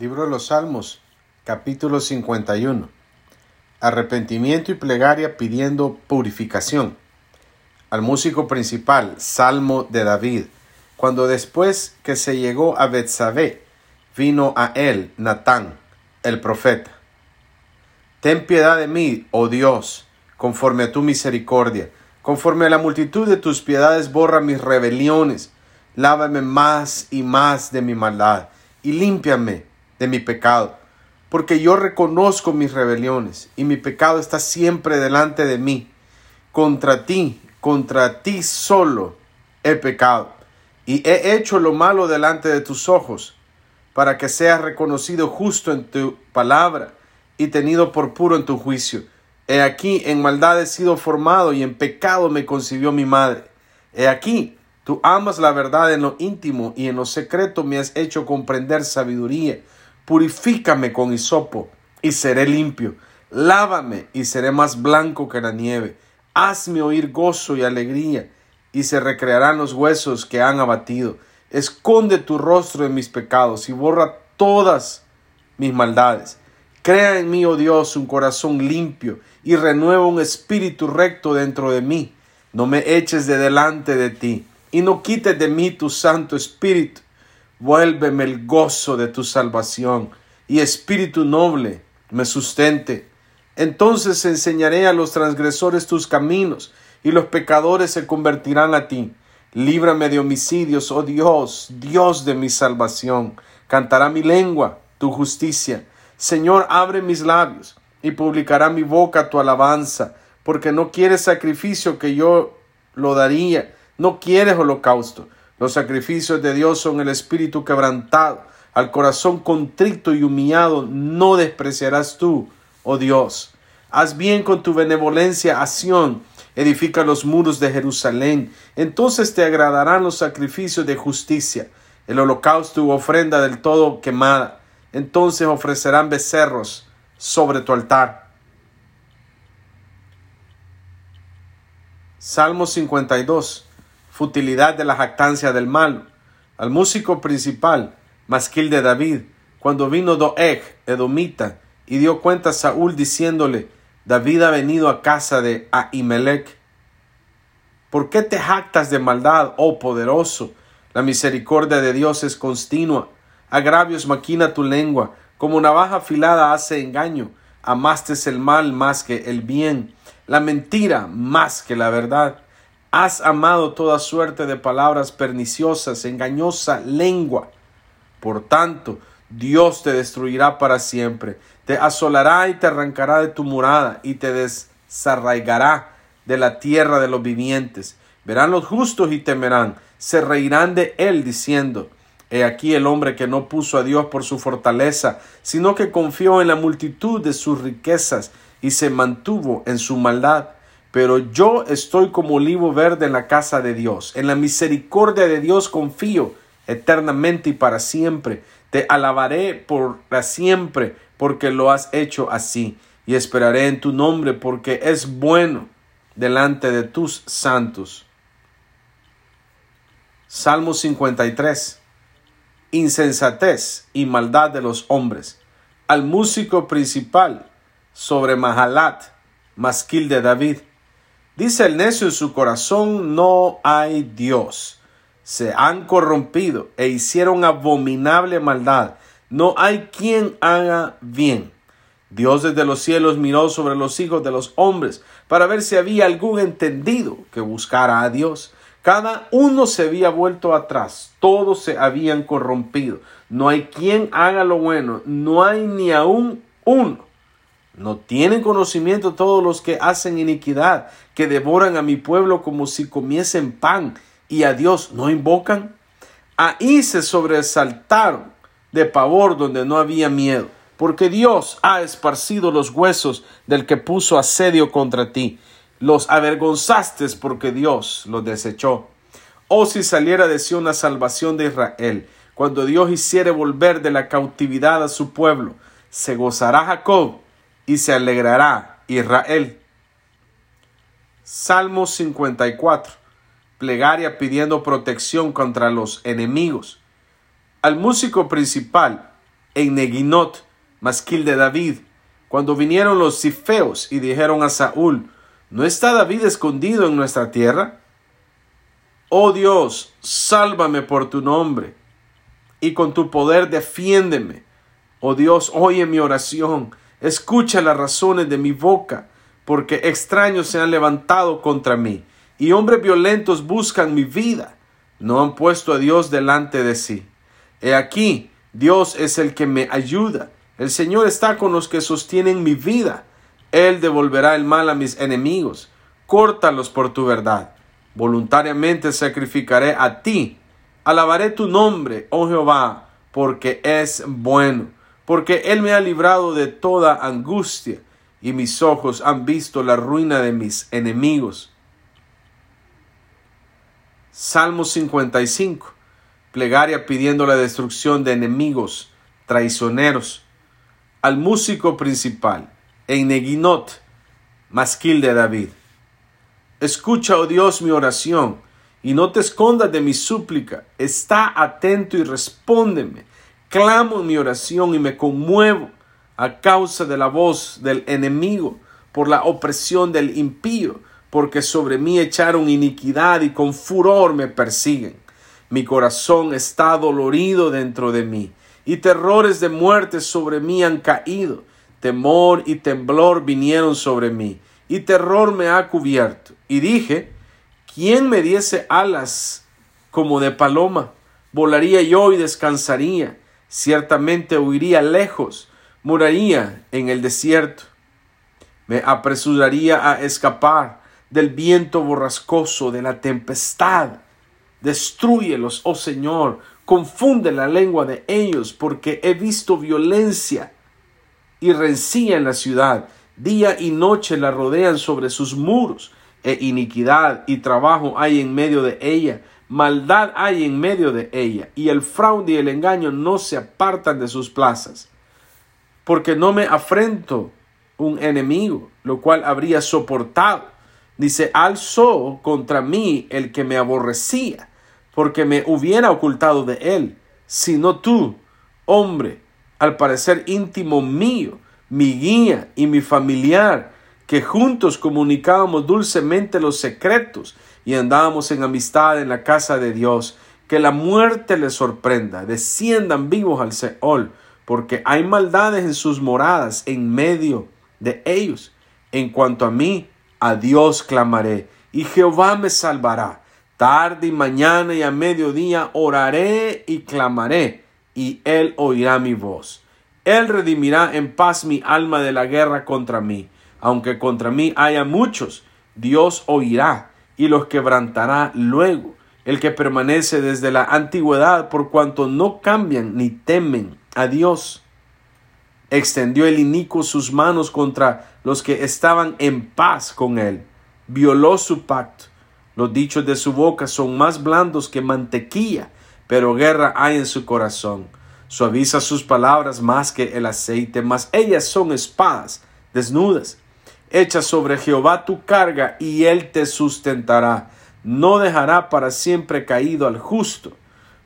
Libro de los Salmos, capítulo 51. Arrepentimiento y plegaria pidiendo purificación. Al músico principal, Salmo de David. Cuando después que se llegó a Betsabé, vino a él Natán, el profeta. Ten piedad de mí, oh Dios, conforme a tu misericordia. Conforme a la multitud de tus piedades, borra mis rebeliones. Lávame más y más de mi maldad y límpiame de mi pecado, porque yo reconozco mis rebeliones y mi pecado está siempre delante de mí. Contra ti, contra ti solo he pecado y he hecho lo malo delante de tus ojos, para que seas reconocido justo en tu palabra y tenido por puro en tu juicio. He aquí en maldad he sido formado y en pecado me concibió mi madre. He aquí tú amas la verdad en lo íntimo y en lo secreto me has hecho comprender sabiduría Purifícame con hisopo y seré limpio. Lávame y seré más blanco que la nieve. Hazme oír gozo y alegría, y se recrearán los huesos que han abatido. Esconde tu rostro de mis pecados y borra todas mis maldades. Crea en mí, oh Dios, un corazón limpio y renueva un espíritu recto dentro de mí. No me eches de delante de ti y no quites de mí tu santo espíritu. Vuélveme el gozo de tu salvación y espíritu noble me sustente. Entonces enseñaré a los transgresores tus caminos y los pecadores se convertirán a ti. Líbrame de homicidios, oh Dios, Dios de mi salvación. Cantará mi lengua tu justicia. Señor, abre mis labios y publicará mi boca tu alabanza, porque no quieres sacrificio que yo lo daría, no quieres holocausto. Los sacrificios de Dios son el espíritu quebrantado. Al corazón contrito y humillado no despreciarás tú, oh Dios. Haz bien con tu benevolencia a Sión. Edifica los muros de Jerusalén. Entonces te agradarán los sacrificios de justicia, el holocausto u ofrenda del todo quemada. Entonces ofrecerán becerros sobre tu altar. Salmo 52 futilidad de la jactancia del mal. Al músico principal, Masquil de David, cuando vino Doeg, Edomita, y dio cuenta a Saúl diciéndole, David ha venido a casa de Ahimelech. ¿Por qué te jactas de maldad, oh poderoso? La misericordia de Dios es continua. Agravios maquina tu lengua, como navaja afilada hace engaño. Amastes el mal más que el bien, la mentira más que la verdad. Has amado toda suerte de palabras perniciosas, engañosa lengua. Por tanto, Dios te destruirá para siempre, te asolará y te arrancará de tu morada y te desarraigará de la tierra de los vivientes. Verán los justos y temerán, se reirán de él diciendo, He aquí el hombre que no puso a Dios por su fortaleza, sino que confió en la multitud de sus riquezas y se mantuvo en su maldad pero yo estoy como olivo verde en la casa de Dios. En la misericordia de Dios confío eternamente y para siempre. Te alabaré por siempre porque lo has hecho así. Y esperaré en tu nombre porque es bueno delante de tus santos. Salmo 53. Insensatez y maldad de los hombres. Al músico principal sobre Mahalat, masquil de David Dice el necio en su corazón, no hay Dios. Se han corrompido e hicieron abominable maldad. No hay quien haga bien. Dios desde los cielos miró sobre los hijos de los hombres para ver si había algún entendido que buscara a Dios. Cada uno se había vuelto atrás, todos se habían corrompido. No hay quien haga lo bueno, no hay ni aún uno. ¿No tienen conocimiento todos los que hacen iniquidad, que devoran a mi pueblo como si comiesen pan y a Dios no invocan? Ahí se sobresaltaron de pavor donde no había miedo, porque Dios ha esparcido los huesos del que puso asedio contra ti. Los avergonzaste porque Dios los desechó. Oh, si saliera de sí una salvación de Israel, cuando Dios hiciere volver de la cautividad a su pueblo, se gozará Jacob y se alegrará Israel. Salmo 54. Plegaria pidiendo protección contra los enemigos. Al músico principal, en Neginot, masquil de David, cuando vinieron los cifeos y dijeron a Saúl, ¿no está David escondido en nuestra tierra? Oh Dios, sálvame por tu nombre, y con tu poder defiéndeme. Oh Dios, oye mi oración, escucha las razones de mi boca, porque extraños se han levantado contra mí, y hombres violentos buscan mi vida. No han puesto a Dios delante de sí. He aquí, Dios es el que me ayuda. El Señor está con los que sostienen mi vida. Él devolverá el mal a mis enemigos. Córtalos por tu verdad voluntariamente sacrificaré a ti. Alabaré tu nombre, oh Jehová, porque es bueno, porque Él me ha librado de toda angustia, y mis ojos han visto la ruina de mis enemigos. Salmo 55. Plegaria pidiendo la destrucción de enemigos, traicioneros. Al músico principal, en Neginot, masquil de David. Escucha, oh Dios, mi oración, y no te escondas de mi súplica. Está atento y respóndeme. Clamo en mi oración y me conmuevo a causa de la voz del enemigo, por la opresión del impío, porque sobre mí echaron iniquidad y con furor me persiguen. Mi corazón está dolorido dentro de mí, y terrores de muerte sobre mí han caído. Temor y temblor vinieron sobre mí y terror me ha cubierto. Y dije, ¿quién me diese alas como de paloma? Volaría yo y descansaría, ciertamente huiría lejos, moraría en el desierto. Me apresuraría a escapar del viento borrascoso, de la tempestad. Destruyelos, oh Señor, confunde la lengua de ellos, porque he visto violencia y rencilla en la ciudad Día y noche la rodean sobre sus muros, e iniquidad y trabajo hay en medio de ella, maldad hay en medio de ella, y el fraude y el engaño no se apartan de sus plazas. Porque no me afrento un enemigo, lo cual habría soportado. Dice, alzó contra mí el que me aborrecía, porque me hubiera ocultado de él, sino tú, hombre, al parecer íntimo mío, mi guía y mi familiar, que juntos comunicábamos dulcemente los secretos y andábamos en amistad en la casa de Dios. Que la muerte les sorprenda, desciendan vivos al Seol, porque hay maldades en sus moradas en medio de ellos. En cuanto a mí, a Dios clamaré, y Jehová me salvará. Tarde y mañana y a mediodía oraré y clamaré, y él oirá mi voz. Él redimirá en paz mi alma de la guerra contra mí. Aunque contra mí haya muchos, Dios oirá y los quebrantará luego. El que permanece desde la antigüedad por cuanto no cambian ni temen a Dios. Extendió el inicuo sus manos contra los que estaban en paz con él. Violó su pacto. Los dichos de su boca son más blandos que mantequilla, pero guerra hay en su corazón suaviza sus palabras más que el aceite, mas ellas son espadas desnudas. Echa sobre Jehová tu carga y él te sustentará. No dejará para siempre caído al justo.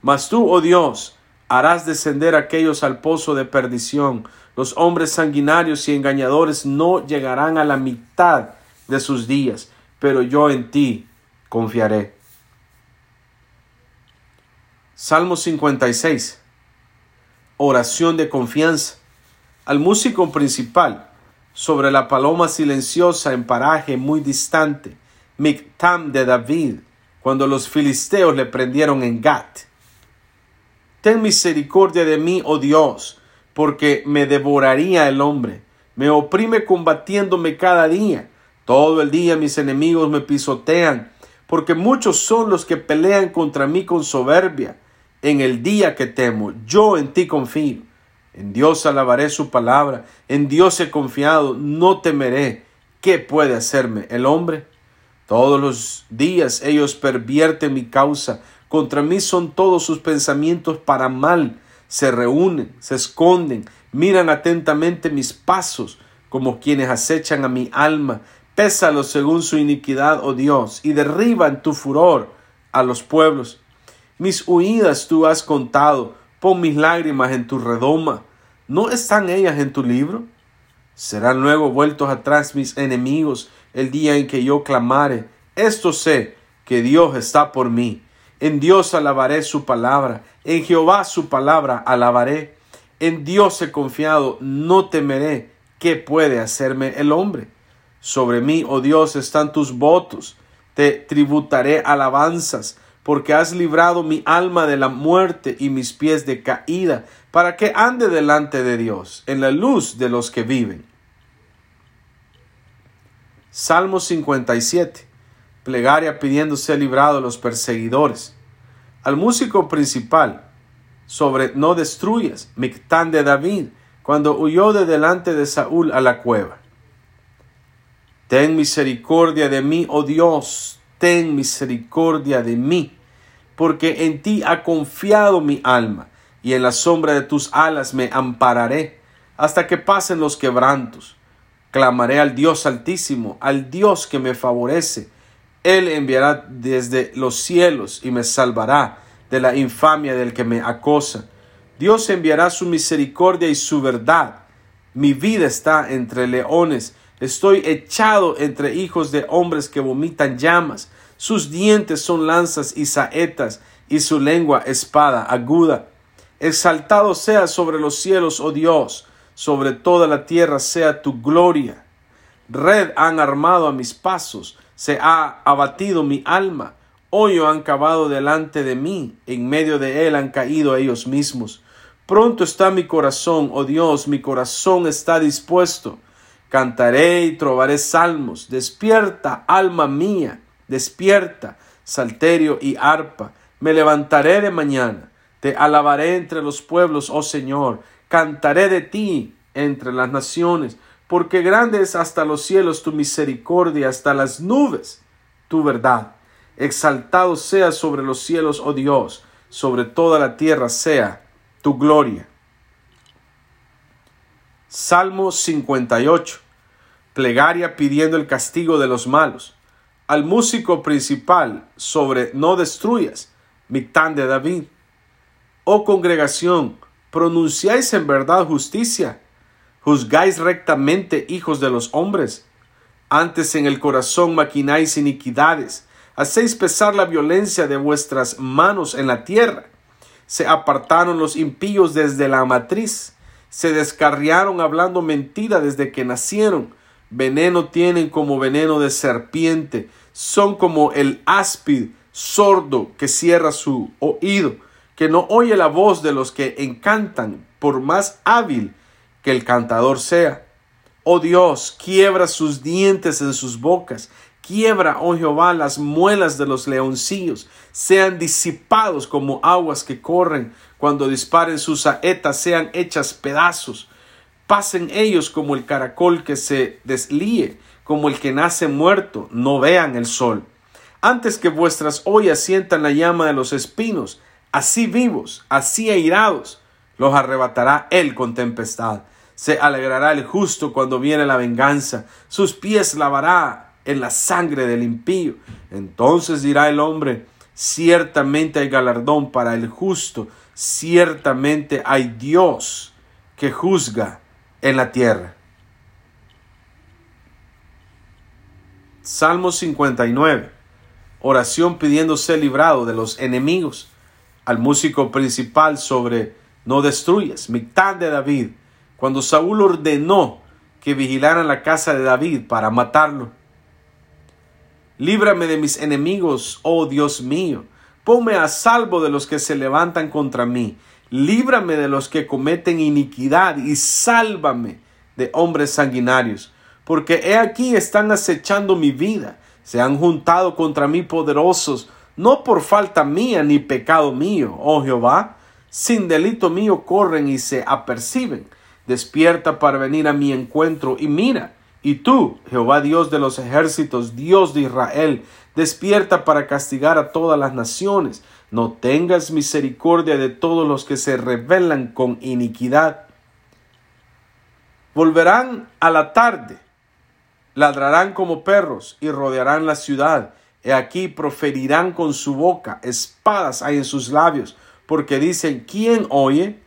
Mas tú, oh Dios, harás descender aquellos al pozo de perdición. Los hombres sanguinarios y engañadores no llegarán a la mitad de sus días, pero yo en ti confiaré. Salmo 56 oración de confianza. Al músico principal, sobre la paloma silenciosa en paraje muy distante, Mictam de David, cuando los filisteos le prendieron en Gat. Ten misericordia de mí, oh Dios, porque me devoraría el hombre. Me oprime combatiéndome cada día. Todo el día mis enemigos me pisotean, porque muchos son los que pelean contra mí con soberbia en el día que temo. Yo en ti confío. En Dios alabaré su palabra. En Dios he confiado. No temeré. ¿Qué puede hacerme el hombre? Todos los días ellos pervierten mi causa. Contra mí son todos sus pensamientos para mal. Se reúnen, se esconden, miran atentamente mis pasos, como quienes acechan a mi alma. Pésalos según su iniquidad, oh Dios, y derriban tu furor a los pueblos. Mis huidas tú has contado, pon mis lágrimas en tu redoma. ¿No están ellas en tu libro? Serán luego vueltos atrás mis enemigos el día en que yo clamare. Esto sé, que Dios está por mí. En Dios alabaré su palabra, en Jehová su palabra alabaré. En Dios he confiado, no temeré. ¿Qué puede hacerme el hombre? Sobre mí, oh Dios, están tus votos. Te tributaré alabanzas, porque has librado mi alma de la muerte y mis pies de caída, para que ande delante de Dios, en la luz de los que viven. Salmo 57. Plegaria pidiendo ser librado de los perseguidores. Al músico principal, sobre no destruyas, Mictán de David, cuando huyó de delante de Saúl a la cueva. Ten misericordia de mí, oh Dios, ten misericordia de mí, porque en ti ha confiado mi alma, y en la sombra de tus alas me ampararé, hasta que pasen los quebrantos. Clamaré al Dios altísimo, al Dios que me favorece. Él enviará desde los cielos y me salvará de la infamia del que me acosa. Dios enviará su misericordia y su verdad. Mi vida está entre leones, estoy echado entre hijos de hombres que vomitan llamas. Sus dientes son lanzas y saetas, y su lengua espada aguda. Exaltado sea sobre los cielos, oh Dios, sobre toda la tierra sea tu gloria. Red han armado a mis pasos, se ha abatido mi alma. Hoyo han cavado delante de mí, en medio de él han caído ellos mismos. Pronto está mi corazón, oh Dios, mi corazón está dispuesto. Cantaré y trovaré salmos. Despierta, alma mía, despierta, salterio y arpa. Me levantaré de mañana. Te alabaré entre los pueblos, oh Señor. Cantaré de ti entre las naciones, porque grande es hasta los cielos tu misericordia, hasta las nubes tu verdad. Exaltado sea sobre los cielos, oh Dios, sobre toda la tierra sea tu gloria. Salmo 58. Plegaria pidiendo el castigo de los malos. Al músico principal sobre no destruyas, Mictán de David. Oh congregación, pronunciáis en verdad justicia, juzgáis rectamente hijos de los hombres. Antes en el corazón maquináis iniquidades, hacéis pesar la violencia de vuestras manos en la tierra. Se apartaron los impíos desde la matriz, se descarriaron hablando mentira desde que nacieron. Veneno tienen como veneno de serpiente, son como el áspid sordo que cierra su oído, que no oye la voz de los que encantan, por más hábil que el cantador sea. Oh Dios, quiebra sus dientes en sus bocas, quiebra, oh Jehová, las muelas de los leoncillos, sean disipados como aguas que corren, cuando disparen sus saetas sean hechas pedazos, pasen ellos como el caracol que se deslíe, como el que nace muerto, no vean el sol. Antes que vuestras ollas sientan la llama de los espinos, así vivos, así airados, los arrebatará él con tempestad. Se alegrará el justo cuando viene la venganza, sus pies lavará en la sangre del impío. Entonces dirá el hombre, ciertamente hay galardón para el justo, ciertamente hay Dios que juzga en la tierra. Salmo 59. Oración pidiendo ser librado de los enemigos al músico principal sobre no destruyas, Mictán de David, cuando Saúl ordenó que vigilaran la casa de David para matarlo. Líbrame de mis enemigos, oh Dios mío. Ponme a salvo de los que se levantan contra mí. Líbrame de los que cometen iniquidad y sálvame de hombres sanguinarios. Porque he aquí están acechando mi vida. Se han juntado contra mí poderosos no por falta mía ni pecado mío, oh Jehová, sin delito mío corren y se aperciben. Despierta para venir a mi encuentro y mira, y tú, Jehová Dios de los ejércitos, Dios de Israel, despierta para castigar a todas las naciones. No tengas misericordia de todos los que se rebelan con iniquidad. Volverán a la tarde, ladrarán como perros y rodearán la ciudad He aquí proferirán con su boca, espadas hay en sus labios, porque dicen, ¿quién oye?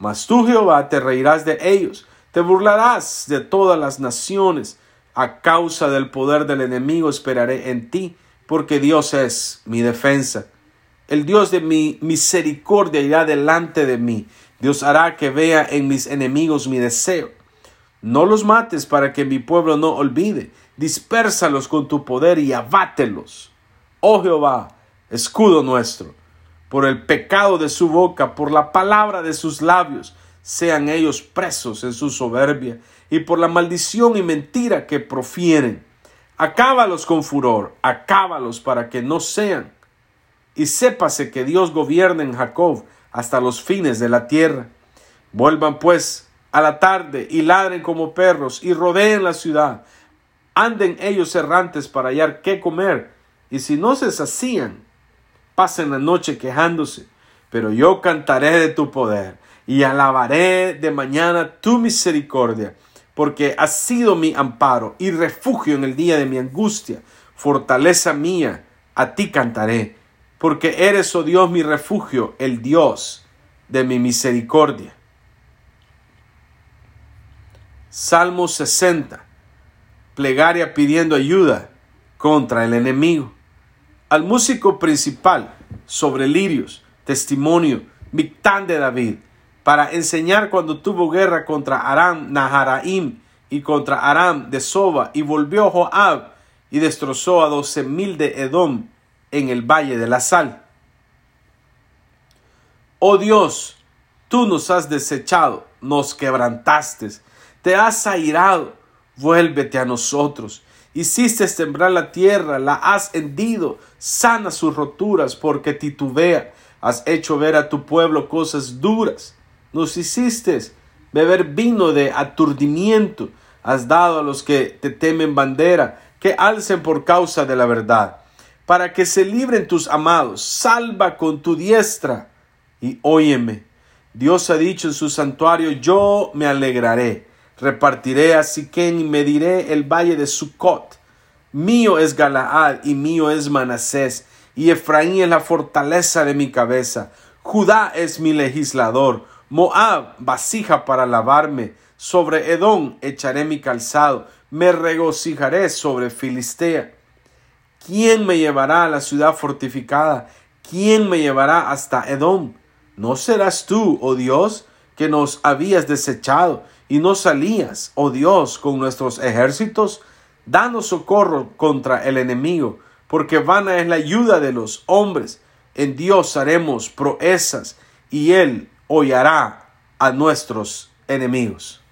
Mas tú, Jehová, te reirás de ellos, te burlarás de todas las naciones. A causa del poder del enemigo esperaré en ti, porque Dios es mi defensa. El Dios de mi misericordia irá delante de mí. Dios hará que vea en mis enemigos mi deseo. No los mates para que mi pueblo no olvide. Dispérsalos con tu poder y abátelos. Oh Jehová, escudo nuestro por el pecado de su boca, por la palabra de sus labios, sean ellos presos en su soberbia, y por la maldición y mentira que profieren. Acábalos con furor, acábalos para que no sean. Y sépase que Dios gobierna en Jacob hasta los fines de la tierra. Vuelvan pues a la tarde y ladren como perros y rodeen la ciudad. Anden ellos errantes para hallar qué comer, y si no se sacían, pasen la noche quejándose, pero yo cantaré de tu poder y alabaré de mañana tu misericordia, porque has sido mi amparo y refugio en el día de mi angustia, fortaleza mía, a ti cantaré, porque eres, oh Dios, mi refugio, el Dios de mi misericordia. Salmo 60. Plegaria pidiendo ayuda contra el enemigo al músico principal sobre lirios, testimonio, Mictán de David, para enseñar cuando tuvo guerra contra Aram Naharaim y contra Aram de Soba, y volvió Joab y destrozó a doce mil de Edom en el valle de la sal. Oh Dios, tú nos has desechado, nos quebrantaste, te has airado, vuélvete a nosotros Hiciste temblar la tierra, la has hendido, sana sus roturas porque titubea. Has hecho ver a tu pueblo cosas duras. Nos hiciste beber vino de aturdimiento. Has dado a los que te temen bandera, que alcen por causa de la verdad. Para que se libren tus amados, salva con tu diestra. Y óyeme, Dios ha dicho en su santuario, yo me alegraré Repartiré a Siquén y mediré el valle de Sucot. Mío es Galaad y mío es Manasés, y Efraín es la fortaleza de mi cabeza. Judá es mi legislador. Moab, vasija para lavarme. Sobre Edom echaré mi calzado. Me regocijaré sobre Filistea. ¿Quién me llevará a la ciudad fortificada? ¿Quién me llevará hasta Edom? ¿No serás tú, oh Dios, que nos habías desechado? y no salías, oh Dios, con nuestros ejércitos, danos socorro contra el enemigo, porque vana es la ayuda de los hombres. En Dios haremos proezas y Él hollará a nuestros enemigos.